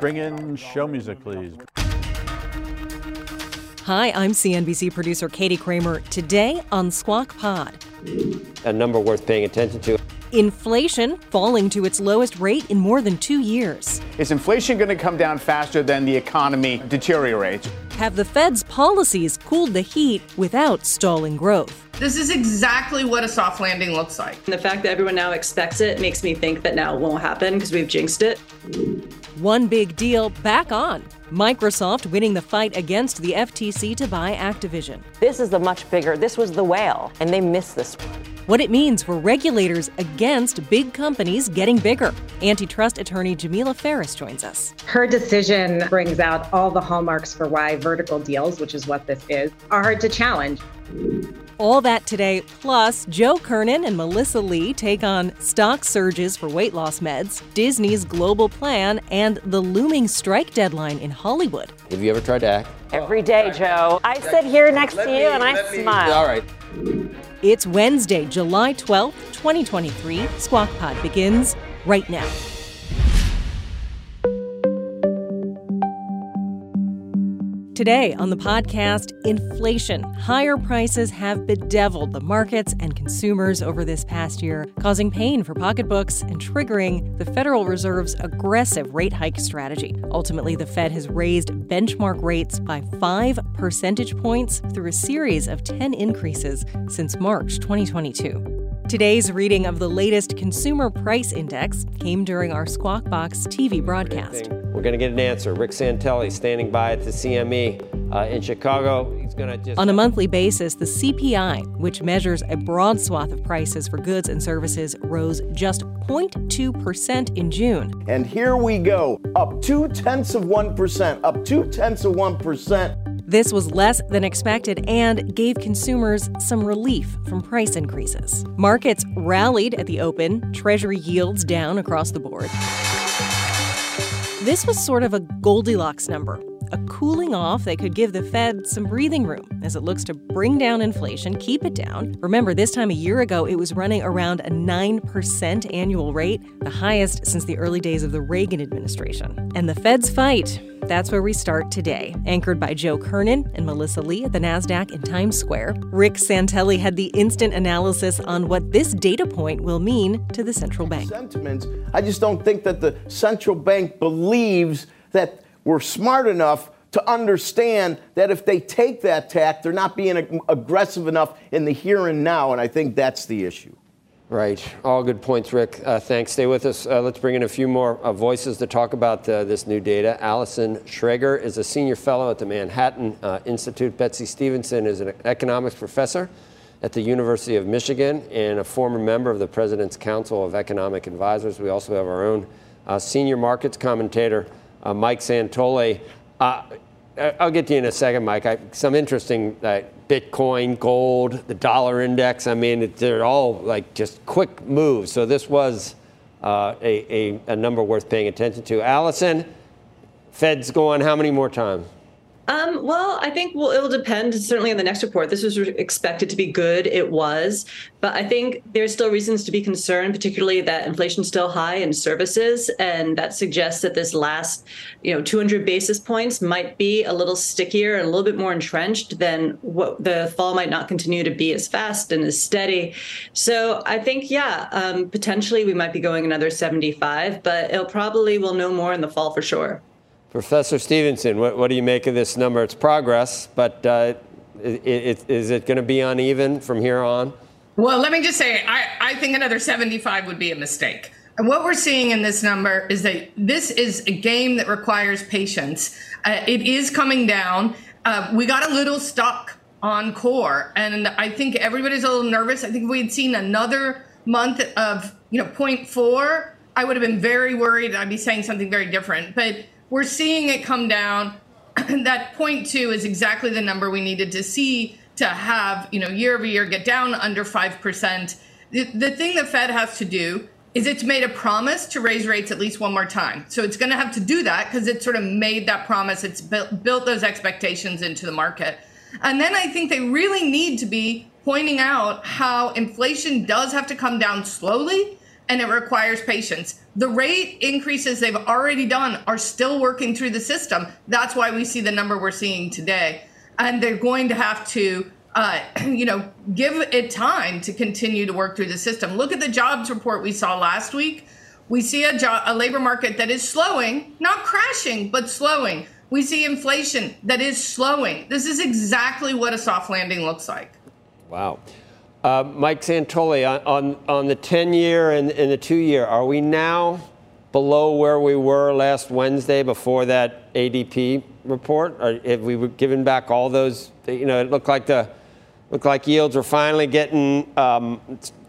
Bring in show music, please. Hi, I'm CNBC producer Katie Kramer. Today on Squawk Pod. A number worth paying attention to. Inflation falling to its lowest rate in more than two years. Is inflation going to come down faster than the economy deteriorates? Have the Fed's policies cooled the heat without stalling growth? This is exactly what a soft landing looks like. And the fact that everyone now expects it makes me think that now it won't happen because we've jinxed it. One big deal back on. Microsoft winning the fight against the FTC to buy Activision. This is the much bigger, this was the whale, and they missed this one. What it means for regulators against big companies getting bigger. Antitrust attorney Jamillia Ferris joins us. Her decision brings out all the hallmarks for why vertical deals, which is what this is, are hard to challenge. All that today, plus Joe Kernen and Melissa Lee take on stock surges for weight loss meds, Disney's global plan, and the looming strike deadline in Hollywood. Have you ever tried to act? Every day, Joe. I sit here next to you and I smile. All right. It's Wednesday, July 12th, 2023. Squawk Pod begins right now. Today on the podcast, inflation. Higher prices have bedeviled the markets and consumers over this past year, causing pain for pocketbooks and triggering the Federal Reserve's aggressive rate hike strategy. Ultimately, the Fed has raised benchmark rates by five percentage points through a series of 10 increases since March 2022. Today's reading of the latest Consumer Price Index came during our Squawk Box TV broadcast. We're going to get an answer. Rick Santelli standing by at the CME uh, in Chicago. He's going to just. On a monthly basis, the CPI, which measures a broad swath of prices for goods and services, rose just 0.2% in June. And here we go, up two tenths of 1%, up two tenths of 1%. This was less than expected and gave consumers some relief from price increases. Markets rallied at the open, Treasury yields down across the board. This was sort of a Goldilocks number, a cooling off that could give the Fed some breathing room as it looks to bring down inflation, keep it down. Remember, this time a year ago, it was running around a 9% annual rate, the highest since the early days of the Reagan administration. And the Fed's fight, that's where we start today, anchored by Joe Kernen and Melissa Lee at the NASDAQ in Times Square. Rick Santelli had the instant analysis on what this data point will mean to the central bank. Sentiments. I just don't think that the central bank believes that we're smart enough to understand that if they take that tack, they're not being ag- aggressive enough in the here and now, and I think that's the issue. Right. All good points, Rick. Uh, thanks. Stay with us. Uh, let's bring in a few more uh, voices to talk about uh, this new data. Allison Schrager is a senior fellow at the Manhattan uh, Institute. Betsey Stevenson is an economics professor at the University of Michigan and a former member of the President's Council of Economic Advisors. We also have our own uh, senior markets commentator, Mike Santoli. I'll get to you in a second, Mike. I, some interesting uh, Bitcoin, gold, the dollar index. I mean, it, they're all like just quick moves. So this was uh, a, a, a, number worth paying attention to. Allison, Fed's going how many more times? Um, well, I think well, it'll depend certainly on the next report. This was expected to be good. It was. But I think there's still reasons to be concerned, particularly that inflation's still high in services. And that suggests that this last, you know, 200 basis points might be a little stickier and a little bit more entrenched than what the fall might not continue to be as fast and as steady. So I think, yeah, um, potentially we might be going another 75, but it'll probably we'll know more in the fall for sure. Professor Stevenson, what, what, do you make of this number? It's progress, but uh, it, it, is it going to be uneven from here on? Well, let me just say, I, I think another 75 would be a mistake. And what we're seeing in this number is that this is a game that requires patience. Uh, it is coming down. Uh, we got a little stuck on core, and I think everybody's a little nervous. I think if we had seen another month of you know 0.4, I would have been very worried. I'd be saying something very different. But we're seeing it come down. that point two is exactly the number we needed to see to have, you know, year over year get down under 5%. The, the thing the Fed has to do is it's made a promise to raise rates at least one more time. So it's going to have to do that because it sort of made that promise. It's built, built those expectations into the market. And then I think they really need to be pointing out how inflation does have to come down slowly and it requires patience. The rate increases they've already done are still working through the system. That's why we see the number we're seeing today. And they're going to have to uh, you know, give it time to continue to work through the system. Look at the jobs report we saw last week. We see a, job, a labor market that is slowing, not crashing, but slowing. We see inflation that is slowing. This is exactly what a soft landing looks like. Wow. Uh, Mike Santoli, on, on, on the 10 year and, and the two year, are we now below where we were last Wednesday before that ADP report? Or have we given back all those? You know, it looked like the Looked like yields were finally getting um,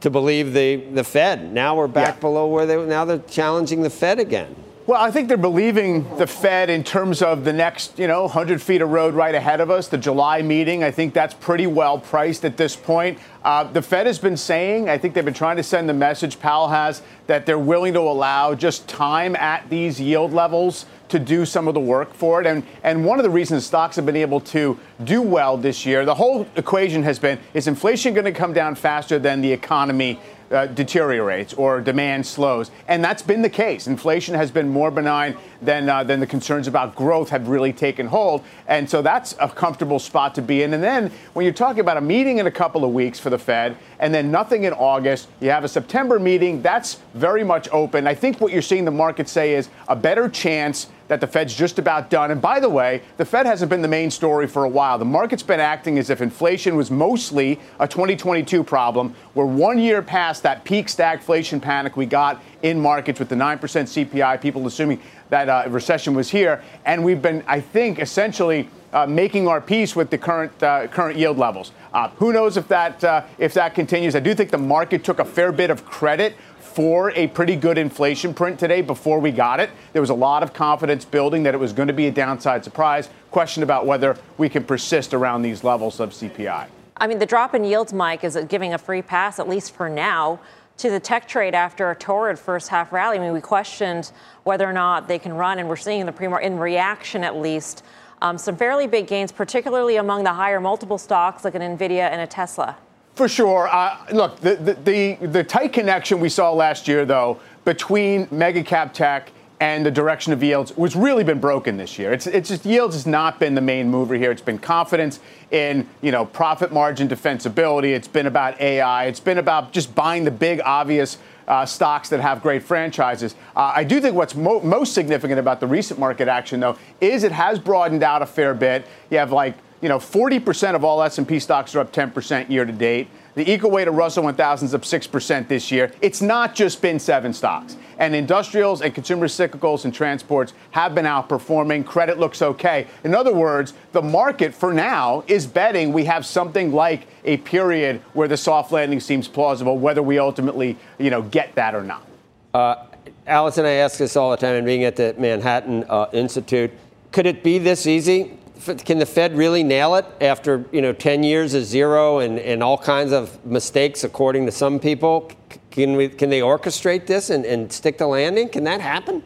to believe the, the Fed. Now we're back yeah. below where they now they're challenging the Fed again. Well, I think they're believing the Fed in terms of the next, you know, 100 feet of road right ahead of us, the July meeting. I think that's pretty well priced at this point. Uh, the Fed has been saying, I think they've been trying to send the message, Powell has, that they're willing to allow just time at these yield levels to do some of the work for it. And, and one of the reasons stocks have been able to do well this year, the whole equation has been is inflation going to come down faster than the economy uh, deteriorates or demand slows. And that's been the case. Inflation has been more benign than, uh, than the concerns about growth have really taken hold. And so that's a comfortable spot to be in. And then when you're talking about a meeting in a couple of weeks for the Fed and then nothing in August, you have a September meeting, that's very much open. I think what you're seeing the market say is a better chance that the Fed's just about done. And by the way, the Fed hasn't been the main story for a while. The market's been acting as if inflation was mostly a 2022 problem. We're one year past that peak stagflation panic we got in markets with the 9% CPI, people assuming that uh, recession was here. And we've been, I think, essentially uh, making our peace with the current uh, current yield levels. Uh, who knows if that uh, if that continues? I do think the market took a fair bit of credit for a pretty good inflation print today before we got it. There was a lot of confidence building that it was going to be a downside surprise. Question about whether we can persist around these levels of CPI. I mean, the drop in yields, Mike, is giving a free pass, at least for now, to the tech trade after a torrid first half rally. I mean, we questioned whether or not they can run, and we're seeing the pre in reaction at least. Um, some fairly big gains, particularly among the higher multiple stocks like an Nvidia and a Tesla. For sure. Uh, look, the, the, the, the tight connection we saw last year, though, between mega cap tech and the direction of yields was really been broken this year. It's, it's just yields has not been the main mover here. It's been confidence in you know profit margin defensibility. It's been about AI. It's been about just buying the big obvious uh, stocks that have great franchises. Uh, I do think what's mo- most significant about the recent market action though is it has broadened out a fair bit. You have like you know, 40% of all S&P stocks are up 10% year to date. The equal weight of Russell 1000 is up 6% this year. It's not just been seven stocks. And industrials and consumer cyclicals and transports have been outperforming. Credit looks okay. In other words, the market for now is betting we have something like a period where the soft landing seems plausible, whether we ultimately, you know, get that or not. Uh, Allison, I ask this all the time, and being at the Manhattan uh, Institute, could it be this easy? Can the Fed really nail it after you know 10 years of zero and, and all kinds of mistakes, according to some people? Can we can they orchestrate this and, and stick the landing? Can that happen?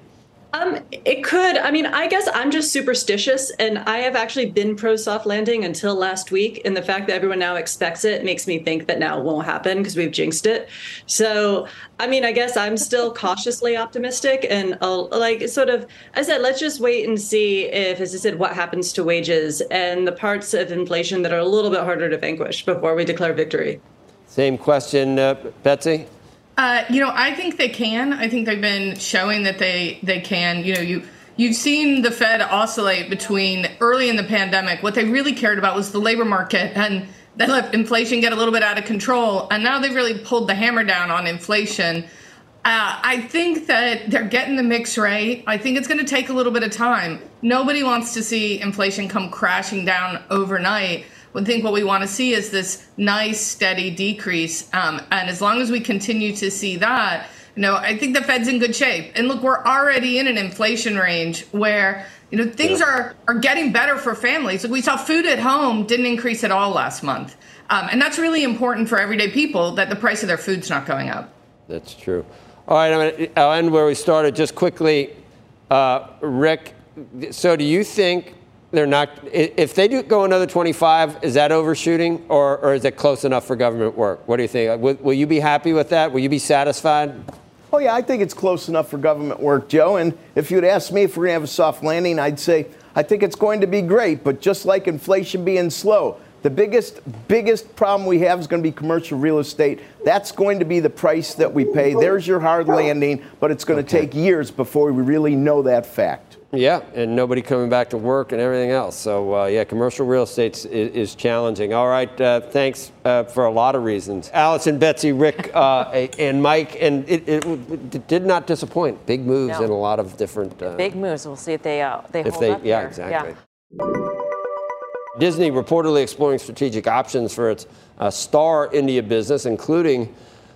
Um, it could. I mean, I guess I'm just superstitious, and I have actually been pro soft landing until last week. And the fact that everyone now expects it makes me think that now it won't happen because we've jinxed it. So, I mean, I guess I'm still cautiously optimistic, and I'll, like sort of, I said, let's just wait and see if, as I said, what happens to wages and the parts of inflation that are a little bit harder to vanquish before we declare victory. Same question, uh, Betsey. Uh, you know, I think they can. I think they've been showing that they they can. You know, you you've seen the Fed oscillate between early in the pandemic. What they really cared about was the labor market, and they let inflation get a little bit out of control. And now they've really pulled the hammer down on inflation. Uh, I think that they're getting the mix right. I think it's going to take a little bit of time. Nobody wants to see inflation come crashing down overnight. I think what we want to see is this nice, steady decrease. Um, and as long as we continue to see that, You know, I think the Fed's in good shape. And look, we're already in an inflation range where you know things yeah. are are getting better for families. Like we saw food at home didn't increase at all last month, um, and that's really important for everyday people that the price of their food's not going up. That's true. All right, I'm gonna, I'll end where we started. Just quickly, uh, Rick. So, do you think they're not? If they do go another 25, is that overshooting, or, or is it close enough for government work? What do you think? Will, will you be happy with that? Will you be satisfied? Oh, yeah, I think it's close enough for government work, Joe. And if you'd ask me if we're going to have a soft landing, I'd say I think it's going to be great. But just like inflation being slow, the biggest, biggest problem we have is going to be commercial real estate. That's going to be the price that we pay. There's your hard landing, but it's going to okay. take years before we really know that fact. Yeah, and nobody coming back to work and everything else. So uh, yeah, commercial real estate is, is, challenging. All right, uh, thanks uh, for a lot of reasons. Allison, Betsey, Rick, uh, and Mike, and it, it, it, did not disappoint. Big moves no. in a lot of different. Uh, Big moves. We'll see if they uh, they if hold they, up Yeah, here. exactly. Yeah. Disney reportedly exploring strategic options for its Star India business, including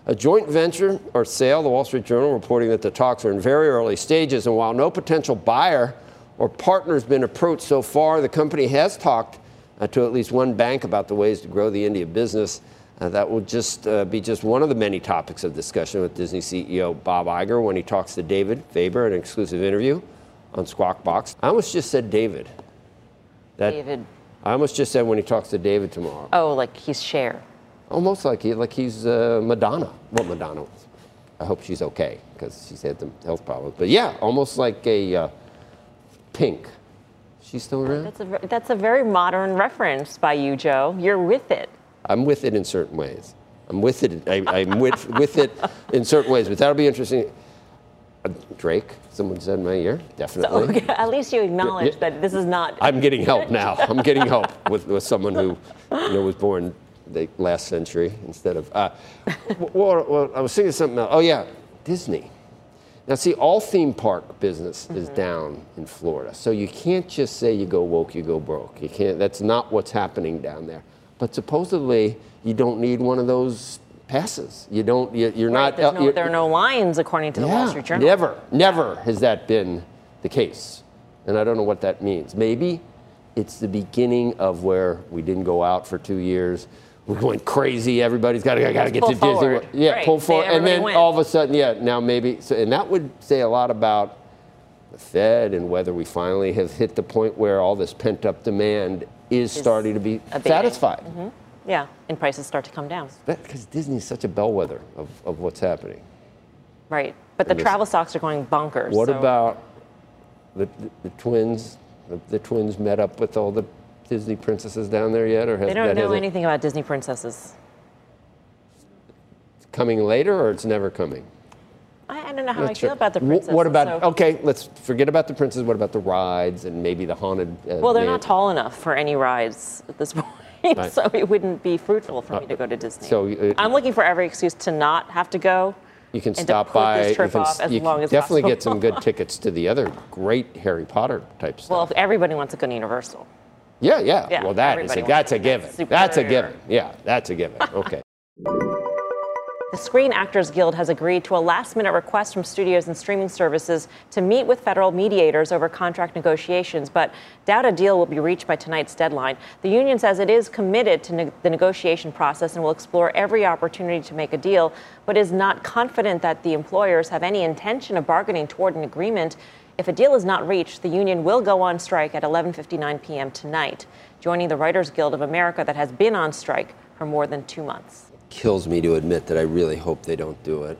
a joint venture or sale, the Wall Street Journal reporting that the talks are in very early stages. And while no potential buyer or partner has been approached so far, the company has talked uh, to at least one bank about the ways to grow the India business. Uh, that will just uh, be just one of the many topics of discussion with Disney CEO Bob Iger when he talks to David Faber in an exclusive interview on Squawk Box. I almost just said David. That, David. I almost just said when he talks to David tomorrow. Oh, like he's Cher. Almost like he, like he's uh, Madonna. Well, Madonna. was. I hope she's okay because she's had some health problems. But yeah, almost like a uh, Pink. She's still around. That's a that's a very modern reference by you, Joe. You're with it. I'm with it in certain ways. I'm with it. I, am with with it in certain ways. But that'll be interesting. Uh, Drake, someone said in my ear, definitely. So, okay, at least you acknowledge yeah. that this is not. I'm getting help now. I'm getting help with, with someone who you know, was born the last century instead of. Uh, well, well, I was thinking something else. Oh, yeah, Disney. Now, see, all theme park business mm-hmm. is down in Florida. So you can't just say you go woke, you go broke. You can't, that's not what's happening down there. But supposedly, you don't need one of those passes. You don't, you, are right, not. No, there are no lines, according to the yeah, Wall Street Journal. Never, never has that been the case. And I don't know what that means. Maybe it's the beginning of where we didn't go out for two years we're going crazy. Everybody's got to got to get to. Disney. Yeah, right. pull forward, and then went. all of a sudden, yeah, now maybe, so, and that would say a lot about the Fed and whether we finally have hit the point where all this pent up demand is, is starting to be satisfied. Mm-hmm. Yeah, and prices start to come down. Because Disney is such a bellwether of, of what's happening. Right, but the travel stocks are going bonkers. What so. about the, the, the twins? The, the twins met up with all the Disney princesses down there yet, or has they don't know anything about Disney princesses? Coming later, or it's never coming. I, I don't know how Not I sure. feel about the princesses. What about? So. Okay, let's forget about the princesses. What about the rides and maybe the haunted? Uh, well, they're man- not tall enough for any rides at this point. Right. so it wouldn't be fruitful for uh, me to go to Disney. So uh, I'm looking for every excuse to not have to go. You can stop by. you can, you can definitely possible. get some good tickets to the other great Harry Potter type stuff. Well, if everybody wants to go to Universal. Yeah, yeah. yeah well, that is a, that's a given. That's a given. Yeah, that's a given. Okay. The Screen Actors Guild has agreed to a last minute request from studios and streaming services to meet with federal mediators over contract negotiations, but doubt a deal will be reached by tonight's deadline. The union says it is committed to ne- the negotiation process and will explore every opportunity to make a deal, but is not confident that the employers have any intention of bargaining toward an agreement. If a deal is not reached, the union will go on strike at 11:59 p.m. tonight, joining the Writers Guild of America that has been on strike for more than 2 months. Kills me to admit that I really hope they don't do it.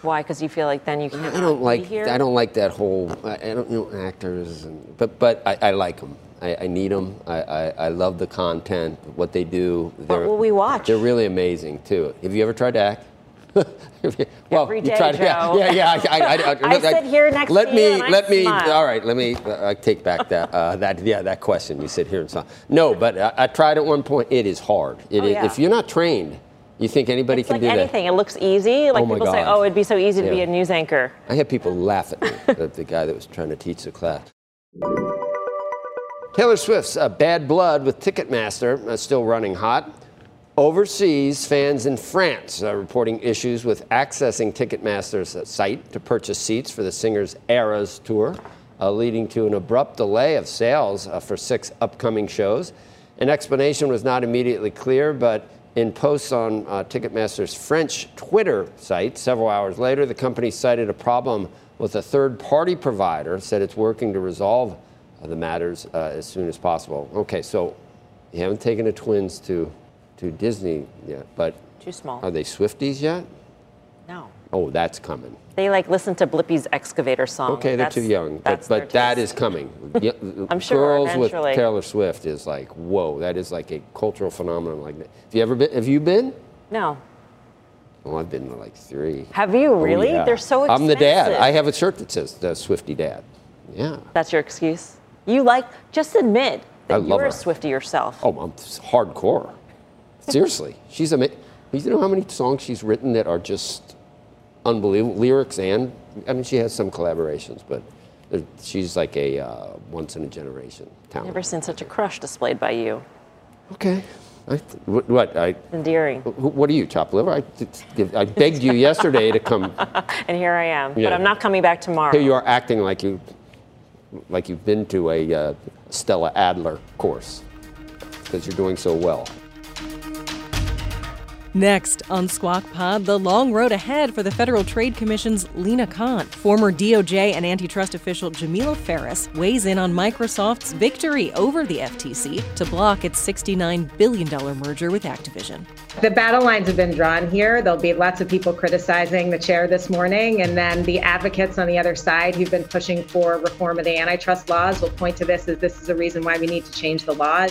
Why? Because you feel like then you can. I don't like. I don't like that whole. I, I don't you know actors, and, but but I, I like them. I, I, need them. I, I, I, love the content, what they do. What will we watch? They're really amazing too. Have you ever tried to act? well, Every day, you try to, yeah, yeah, yeah. I, I, I, I sit here next let to me, you let me. Smile. All right, let me. Uh, take back that, uh, that, yeah, that question. You sit here and smile. No, but I, tried at one point. It is hard. It oh, is, yeah. If you're not trained, you think anybody it's can like do anything. that? It looks easy. Like oh people God. say, "Oh, it'd be so easy yeah. to be a news anchor." I had people laugh at me. the, the guy that was trying to teach the class. Taylor Swift's uh, Bad Blood with Ticketmaster uh, still running hot. Overseas, fans in France are reporting issues with accessing Ticketmaster's site to purchase seats for the singer's Eras tour, uh, leading to an abrupt delay of sales uh, for six upcoming shows. An explanation was not immediately clear, but in posts on uh, Ticketmaster's French Twitter site several hours later, the company cited a problem with a third party provider, said it's working to resolve uh, the matters uh, as soon as possible. Okay, so you haven't taken the twins to to Disney yet, but Too small. are they Swifties yet? No. Oh, that's coming. They like listen to Blippi's excavator song. Okay, they're too young, but, but that is coming. I'm sure Girls eventually. with Taylor Swift is like, whoa, that is like a cultural phenomenon like that. Have you ever been? Have you been? No. Oh, I've been to like three. Have you Oh, really? yeah. They're so expensive. I'm the dad. I have a shirt that says the Swifty dad. Yeah. That's your excuse. You like just admit that I you're a Swifty yourself. Oh, I'm hardcore. Seriously, she's amazing. Do you know how many songs she's written that are just unbelievable lyrics and I mean she has some collaborations, but she's like a uh, once in a generation talent. Never seen such a crush displayed by you. Okay. I, what, what I Endearing. what are you, chop liver? I, I begged you yesterday to come. And here I am. Yeah. But I'm not coming back tomorrow. Here you are acting like you like you've been to a uh, Stella Adler course because you're doing so well. Next on Squawk Pod, the long road ahead for the Federal Trade Commission's Lina Khan. Former DOJ and antitrust official Jamillia Ferris weighs in on Microsoft's victory over the FTC to block its $69 billion merger with Activision. The battle lines have been drawn here. There'll be lots of people criticizing the chair this morning, and then the advocates on the other side who've been pushing for reform of the antitrust laws will point to this as this is a reason why we need to change the laws.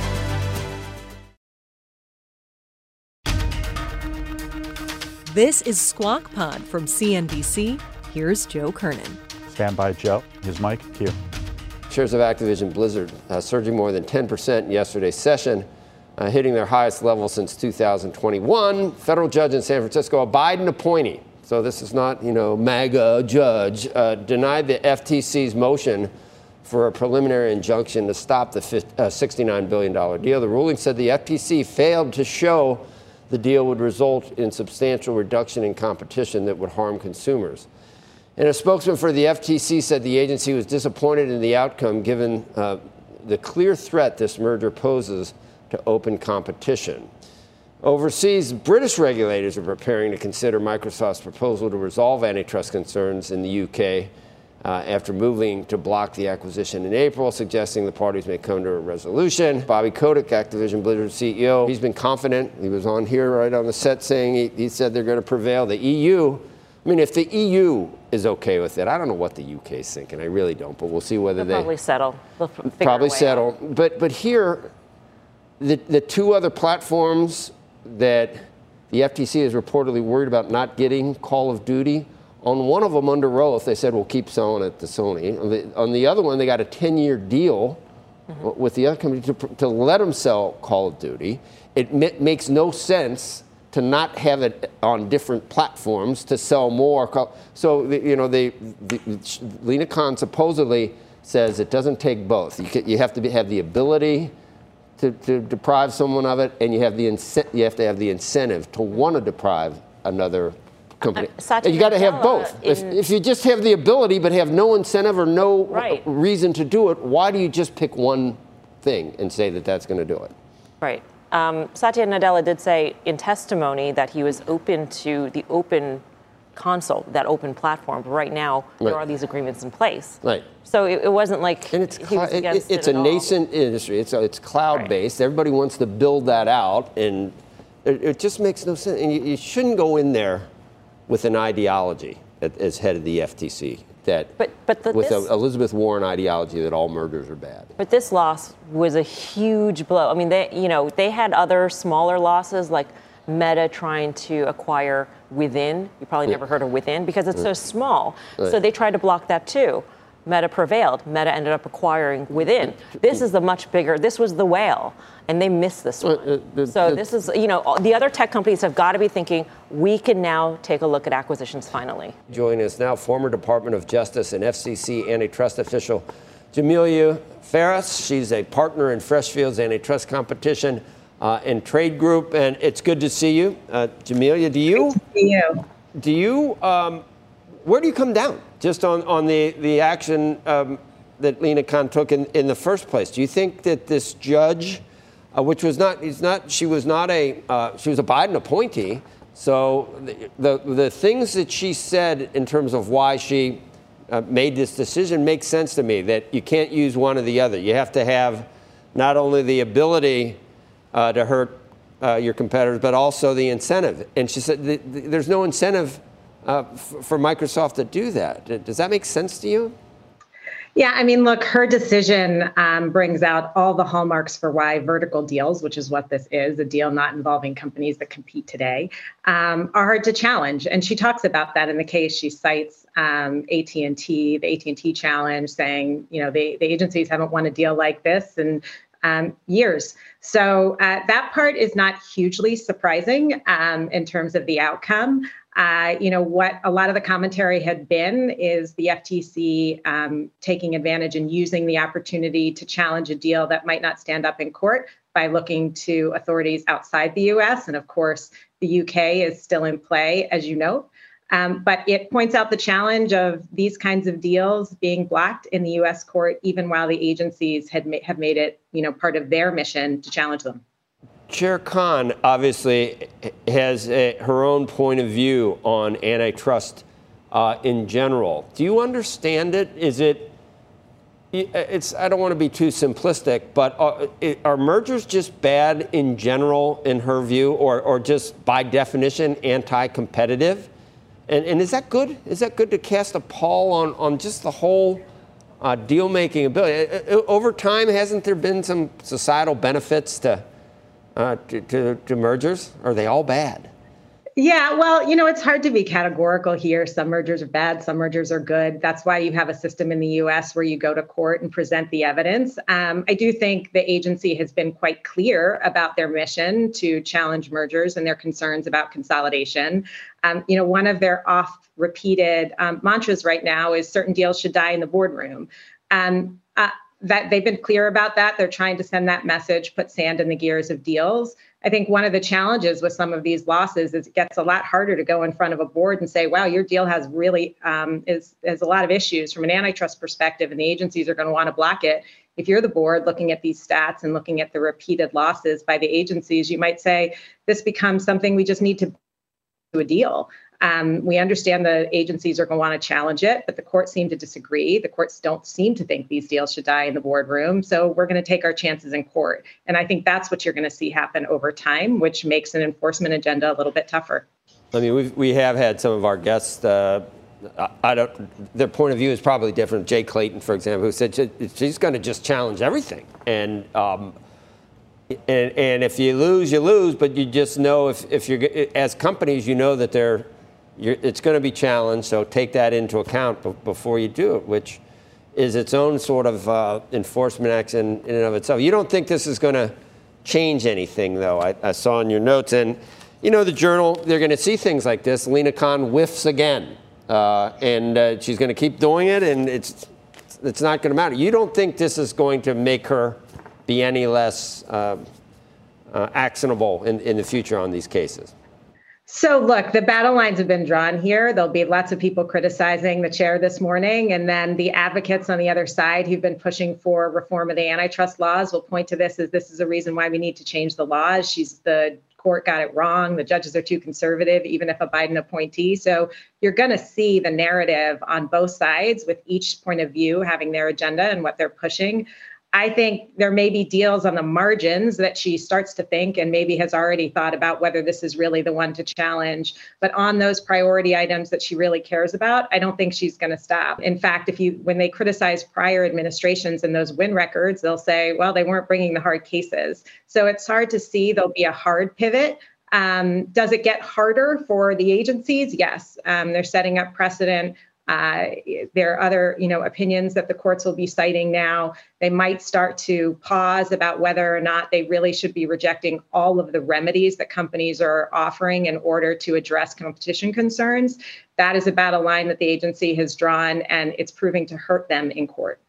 This is Squawk Pod from CNBC. Here's Joe Kernen. Stand by, Joe. His mic, cue. Shares of Activision Blizzard uh, surging more than 10% in yesterday's session, uh, hitting their highest level since 2021. Federal judge in San Francisco, a Biden appointee, so this is not, you know, MAGA judge, uh, denied the FTC's motion for a preliminary injunction to stop the fif- uh, $69 billion deal. The ruling said the FTC failed to show the deal would result in substantial reduction in competition that would harm consumers. And a spokesman for the FTC said the agency was disappointed in the outcome given uh, the clear threat this merger poses to open competition. Overseas, British regulators are preparing to consider Microsoft's proposal to resolve antitrust concerns in the UK uh, after moving to block the acquisition in April, suggesting the parties may come to a resolution. Bobby Kotick, Activision Blizzard CEO, he's been confident. He was on here right on the set saying he, he said they're going to prevail. The EU, I mean, if the EU is okay with it, I don't know what the UK is thinking. I really don't, but we'll see whether They'll they probably settle. They'll probably settle. out. But but here, the the two other platforms that the FTC is reportedly worried about not getting Call of Duty. On one of them, under oath, they said we'll keep selling it to Sony. On the, on the other one, they got a 10-year deal mm-hmm. with the other company to, to let them sell Call of Duty. It ma- makes no sense to not have it on different platforms to sell more. So you know, they, the, Lina Khan supposedly says it doesn't take both. You, ca- you have to be, have the ability to, to deprive someone of it, and you have the ince- you have to have the incentive to want to deprive another company. Uh, you got to have both. If, if you just have the ability but have no incentive or no Right. reason to do it, why do you just pick one thing and say that that's going to do it? Right. Um, Satya Nadella did say in testimony that he was open to the open console, that open platform. But right now, right. there are these agreements in place. Right. So it, it wasn't like and it's he was against it, it's it a nascent all. industry. It's a, it's cloud based. Right. Everybody wants to build that out, and it, it just makes no sense. And you, you, shouldn't go in there with an ideology as head of the FTC that but, but the, with this, Elizabeth Warren ideology that all mergers are bad. But this loss was a huge blow. I mean, they you know they had other smaller losses like Meta trying to acquire Within. You probably yeah. never heard of Within because it's so mm. small. Right. So they tried to block that too. Meta prevailed. Meta ended up acquiring Within. This is the much bigger. This was the whale, and they missed this one. Uh, the, so the, this is, you know, the other tech companies have got to be thinking we can now take a look at acquisitions finally. Joining us now, former Department of Justice and FCC antitrust official Jamillia Ferris. She's a partner in Freshfields Antitrust Competition uh, and Trade Group, and it's good to see you, uh, Jamillia. Do you? you. Do you? Um, where do you come down? Just on, on the, the action um, that Lina Khan took in, in the first place. Do you think that this judge, uh, which was not, not, she was not a, uh, she was a Biden appointee, so the, the, the, things that she said in terms of why she uh, made this decision make sense to me, that you can't use one or the other. You have to have not only the ability uh, to hurt uh, your competitors, but also the incentive. And she said, there's no incentive uh, for Microsoft to do that. Does that make sense to you? Yeah, I mean, look, her decision um, brings out all the hallmarks for why vertical deals, which is what this is, a deal not involving companies that compete today, um, are hard to challenge. And she talks about that in the case. She cites um, AT&T, the AT&T challenge, saying, you know, the, the agencies haven't won a deal like this in um, years. So uh, that part is not hugely surprising um, in terms of the outcome. Uh, you know, what a lot of the commentary had been is the FTC um, taking advantage and using the opportunity to challenge a deal that might not stand up in court by looking to authorities outside the US. And of course, the UK is still in play, as you know. Um, but it points out the challenge of these kinds of deals being blocked in the U.S. court, even while the agencies had ma- have made it, you know, part of their mission to challenge them. Chair Khan obviously has a, her own point of view on antitrust uh, in general. Do you understand it? Is it? It's. I don't want to be too simplistic, but are, are mergers just bad in general, in her view, or, or just by definition anti-competitive? And, and is that good? Is that good to cast a pall on, on just the whole uh, deal making ability? Over time, hasn't there been some societal benefits to uh, to, to, to mergers? Are they all bad? Yeah, well, you know, it's hard to be categorical here. Some mergers are bad, some mergers are good. That's why you have a system in the US where you go to court and present the evidence. Um, I do think the agency has been quite clear about their mission to challenge mergers and their concerns about consolidation. Um, you know, one of their oft repeated um, mantras right now is certain deals should die in the boardroom. Um, uh, that they've been clear about that. They're trying to send that message, put sand in the gears of deals. I think one of the challenges with some of these losses is it gets a lot harder to go in front of a board and say, "Wow, your deal has really um, is has a lot of issues from an antitrust perspective, and the agencies are going to want to block it." If you're the board looking at these stats and looking at the repeated losses by the agencies, you might say this becomes something we just need to do a deal. Um, we understand the agencies are going to want to challenge it, but the courts seem to disagree. The courts don't seem to think these deals should die in the boardroom. So we're going to take our chances in court. And I think that's what you're going to see happen over time, which makes an enforcement agenda a little bit tougher. I mean, we've, we have had some of our guests. Uh, I don't. Their point of view is probably different. Jay Clayton, for example, who said she's going to just challenge everything, and um, and, and if you lose, you lose. But you just know if, if you're as companies, you know that they're it's going to be challenged, so take that into account before you do it, which is its own sort of uh, enforcement action in and of itself. You don't think this is going to change anything, though, I, I, saw in your notes. And, you know, the journal, they're going to see things like this. Lina Khan whiffs again, uh, and uh, she's going to keep doing it, and it's, it's not going to matter. You don't think this is going to make her be any less uh, uh, actionable in, in the future on these cases? So, look, the battle lines have been drawn here. There'll be lots of people criticizing the chair this morning. And then the advocates on the other side who've been pushing for reform of the antitrust laws will point to this as this is a reason why we need to change the laws. She's the court got it wrong. The judges are too conservative, even if a Biden appointee. So you're going to see the narrative on both sides with each point of view having their agenda and what they're pushing. I think there may be deals on the margins that she starts to think and maybe has already thought about whether this is really the one to challenge. But on those priority items that she really cares about, I don't think she's going to stop. In fact, if you when they criticize prior administrations and those win records, they'll say, well, they weren't bringing the hard cases. So it's hard to see there'll be a hard pivot. Um, does it get harder for the agencies? Yes. Um, they're setting up precedent uh, there are other, you know, opinions that the courts will be citing now. They might start to pause about whether or not they really should be rejecting all of the remedies that companies are offering in order to address competition concerns. That is about a line that the agency has drawn, and it's proving to hurt them in court.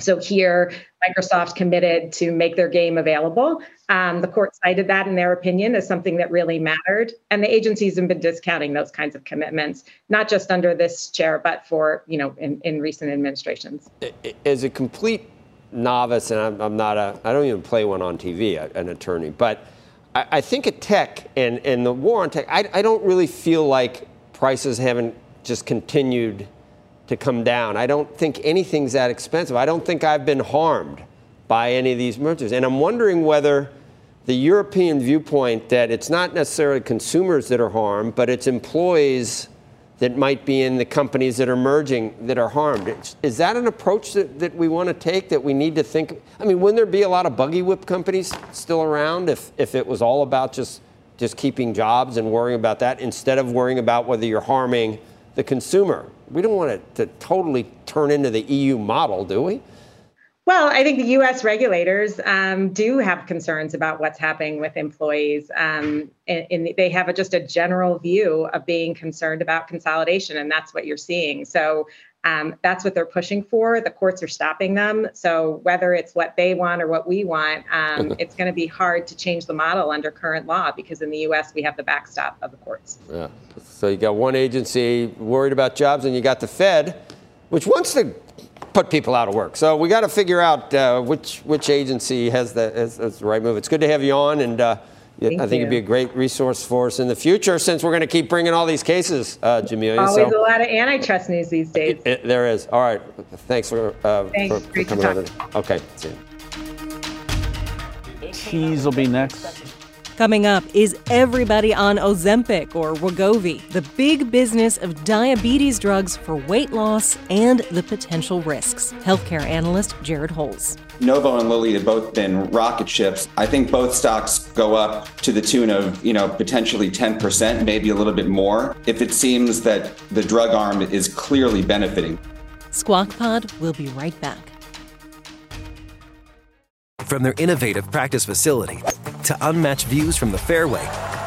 So here, Microsoft committed to make their game available. Um, the court cited that in their opinion as something that really mattered, and the agencies have been discounting those kinds of commitments, not just under this chair, but for you know in, in recent administrations. As a complete novice, and I'm, I'm not a, I don't even play one on TV, an attorney, but I, I think at tech and and the war on tech, I, I don't really feel like prices haven't just continued to come down. I don't think anything's that expensive. I don't think I've been harmed by any of these mergers. And I'm wondering whether the European viewpoint that it's not necessarily consumers that are harmed, but it's employees that might be in the companies that are merging that are harmed. Is that an approach that, that we want to take that we need to think? I mean, wouldn't there be a lot of buggy whip companies still around if, if it was all about just, just keeping jobs and worrying about that instead of worrying about whether you're harming the consumer? We don't want it to totally turn into the EU model, do we? Well, I think the U.S. regulators um, do have concerns about what's happening with employees, um, and, and, they have a, just a general view of being concerned about consolidation, and that's what you're seeing. So um, that's what they're pushing for. The courts are stopping them. So whether it's what they want or what we want, um, it's going to be hard to change the model under current law because in the U.S. we have the backstop of the courts. Yeah. So you got one agency worried about jobs, and you got the Fed, which wants to put people out of work. So we got to figure out uh, which which agency has the, has, has the right move. It's good to have you on, and. Uh, Thank I think you. it'd be a great resource for us in the future since we're going to keep bringing all these cases, uh, Jamillia. Always so, a lot of antitrust news these days. It, it, there is. All right. Thanks for, uh, Thanks. for, for coming on. Okay. See you. Cheese will be next. Coming up, is everybody on Ozempic or Wegovy? The big business of diabetes drugs for weight loss and the potential risks. Healthcare analyst Jared Holz. Novo and Lilly have both been rocket ships. I think both stocks go up to the tune of, you know, potentially 10%, maybe a little bit more, if it seems that the drug arm is clearly benefiting. Squawk Pod will be right back. From their innovative practice facility to unmatched views from the fairway,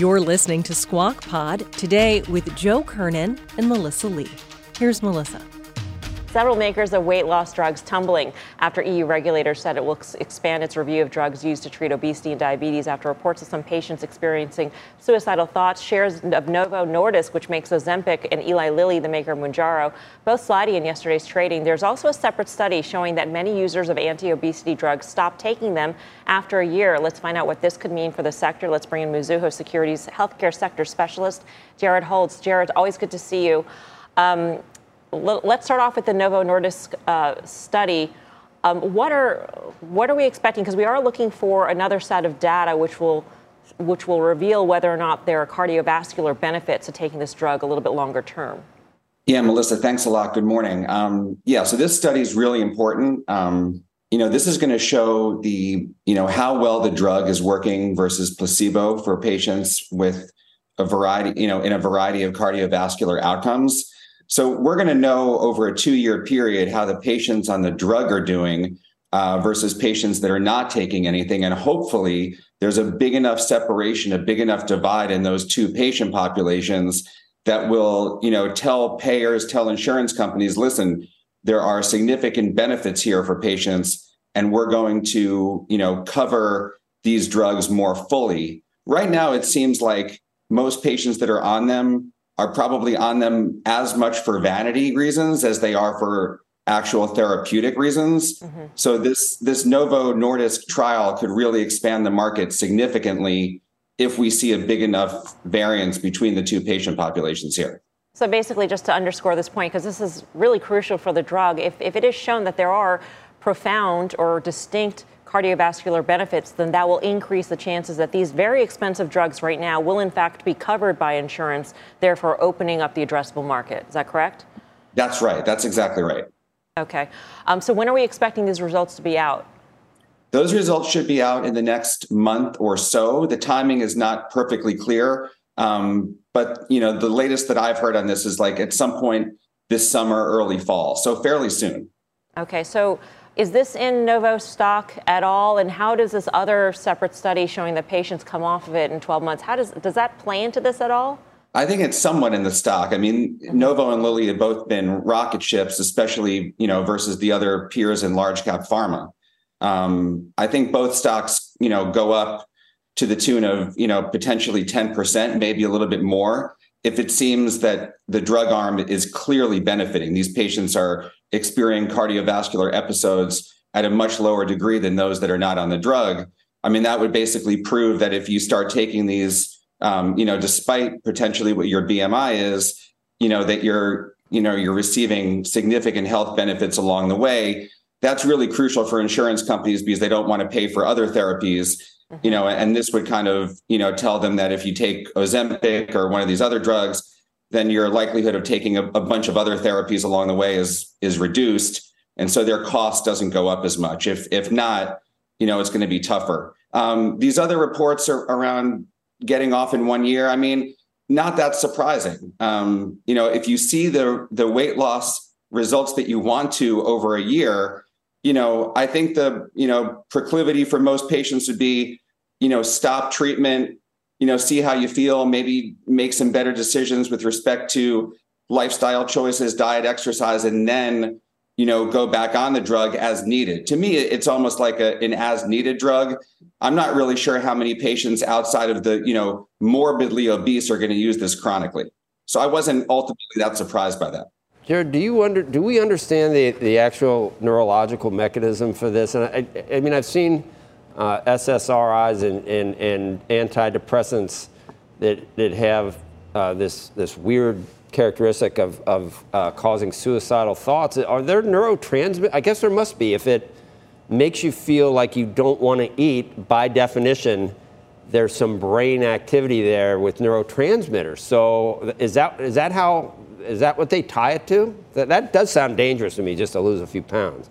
You're listening to Squawk Pod today with Joe Kernen and Melissa Lee. Here's Melissa. Several makers of weight loss drugs tumbling after EU regulators said it will expand its review of drugs used to treat obesity and diabetes after reports of some patients experiencing suicidal thoughts. Shares of Novo Nordisk, which makes Ozempic, and Eli Lilly, the maker of Mounjaro, both sliding in yesterday's trading. There's also a separate study showing that many users of anti-obesity drugs stop taking them after a year. Let's find out what this could mean for the sector. Let's bring in Mizuho Securities healthcare sector specialist Jared Holz. Jared, always good to see you. Um, let's start off with the Novo Nordisk uh, study. Um, what are what are we expecting? Because we are looking for another set of data which will which will reveal whether or not there are cardiovascular benefits to taking this drug a little bit longer term. Yeah, Melissa, thanks a lot. Good morning. Um, yeah, so this study is really important. Um, you know, this is going to show the you know how well the drug is working versus placebo for patients with a variety, you know, in a variety of cardiovascular outcomes. So we're going to know over a two-year period how the patients on the drug are doing uh, versus patients that are not taking anything, and hopefully there's a big enough separation, a big enough divide in those two patient populations that will, you know, tell payers, tell insurance companies, listen, there are significant benefits here for patients and we're going to, you know, cover these drugs more fully. Right now it seems like most patients that are on them are probably on them as much for vanity reasons as they are for actual therapeutic reasons. Mm-hmm. So this this Novo Nordisk trial could really expand the market significantly if we see a big enough variance between the two patient populations here. So basically, just to underscore this point, because this is really crucial for the drug, if, if it is shown that there are profound or distinct cardiovascular benefits, then that will increase the chances that these very expensive drugs right now will in fact be covered by insurance, therefore opening up the addressable market. Is that correct? That's right. That's exactly right. Okay. Um, so when are we expecting these results to be out? Those results should be out in the next month or so. The timing is not perfectly clear, um, but you know the latest that I've heard on this is like at some point this summer, early fall, so fairly soon. Okay, so is this in Novo stock at all? And how does this other separate study showing that patients come off of it in 12 months, how does does that play into this at all? I think it's somewhat in the stock. I mean, Novo and Lilly have both been rocket ships, especially you know versus the other peers in large cap pharma. Um, I think both stocks, you know, go up to the tune of you know potentially ten percent, maybe a little bit more, if it seems that the drug arm is clearly benefiting. These patients are experiencing cardiovascular episodes at a much lower degree than those that are not on the drug. I mean, that would basically prove that if you start taking these um, you know, despite potentially what your BMI is, you know, that you're, you know, you're receiving significant health benefits along the way. That's really crucial for insurance companies because they don't want to pay for other therapies, you know, and this would kind of, you know, tell them that if you take Ozempic or one of these other drugs, then your likelihood of taking a, a bunch of other therapies along the way is is reduced. And so their cost doesn't go up as much. If if not, you know, it's going to be tougher. Um, these other reports are around getting off in one year, I mean, not that surprising. Um, you know, if you see the the weight loss results that you want to over a year, you know, I think the you know proclivity for most patients would be, you know, stop treatment, you know, see how you feel, maybe make some better decisions with respect to lifestyle choices, diet, exercise, and then you know, go back on the drug as needed. To me, it's almost like a, an as needed drug. I'm not really sure how many patients outside of the, you know, morbidly obese are going to use this chronically. So I wasn't ultimately that surprised by that. Jared, do you under do we understand the, the actual neurological mechanism for this? And I, I mean, I've seen uh, SSRIs and, and, and antidepressants that that have uh, this this weird characteristic of, of uh, causing suicidal thoughts. Are there neurotransmitters? I guess there must be. If it makes you feel like you don't want to eat, by definition, there's some brain activity there with neurotransmitters. So is that is that how is that what they tie it to? That, that does sound dangerous to me, just to lose a few pounds.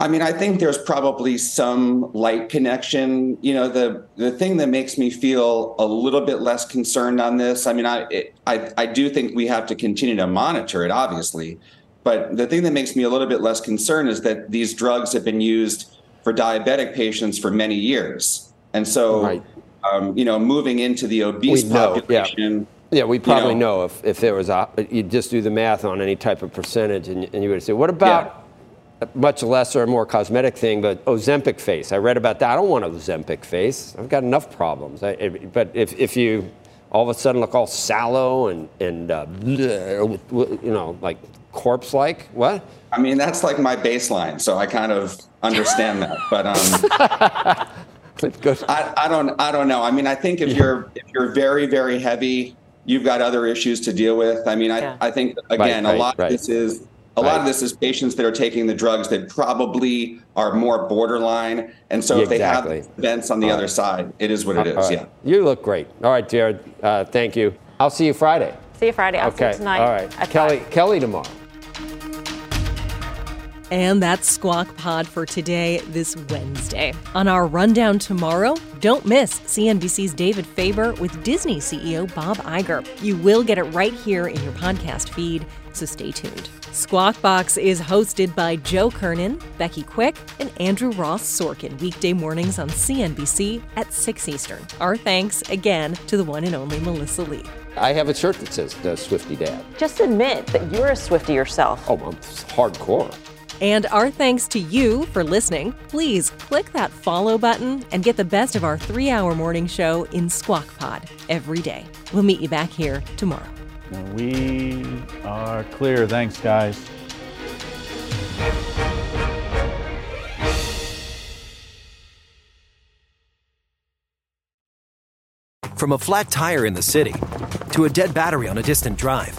I mean, I think there's probably some light connection. You know, the the thing that makes me feel a little bit less concerned on this. I mean, I it, I I do think we have to continue to monitor it, obviously, but the thing that makes me a little bit less concerned is that these drugs have been used for diabetic patients for many years, and so right. um, you know, moving into the obese population. Yeah. Yeah, we probably you know, know, if, if there was a, you just do the math on any type of percentage and, and you would say, what about yeah much lesser, more cosmetic thing, but Ozempic face. I read about that. I don't want Ozempic face. I've got enough problems. I, but if, if you all of a sudden look all sallow and, and uh, you know, like corpse like, what? I mean, that's like my baseline, so I kind of understand that. But um, I, I, don't, I don't know. I mean, I think if yeah. you're if you're very, very heavy, you've got other issues to deal with. I mean, I, yeah. I think again, right, right, a lot right. of this is a right. lot of this is patients that are taking the drugs that probably are more borderline. And so if exactly. they have events on the All other right. side, it is what it is. Right. Yeah. You look great. All right, Jared. Uh, thank you. I'll see you Friday. See you Friday. I'll okay. see you tonight. All right. Kelly, Kelly tomorrow. And that's Squawk Pod for today, this Wednesday. On our rundown tomorrow, don't miss CNBC's David Faber with Disney CEO Bob Iger. You will get it right here in your podcast feed, so stay tuned. Squawk Box is hosted by Joe Kernen, Becky Quick, and Andrew Ross Sorkin weekday mornings on CNBC at 6 Eastern. Our thanks again to the one and only Melissa Lee. I have a shirt that says the Swifty Dad. Just admit that you're a Swifty yourself. Oh, I'm hardcore. And our thanks to you for listening. Please click that follow button and get the best of our three hour morning show in Squawk Pod every day. We'll meet you back here tomorrow. We are clear. Thanks, guys. From a flat tire in the city to a dead battery on a distant drive,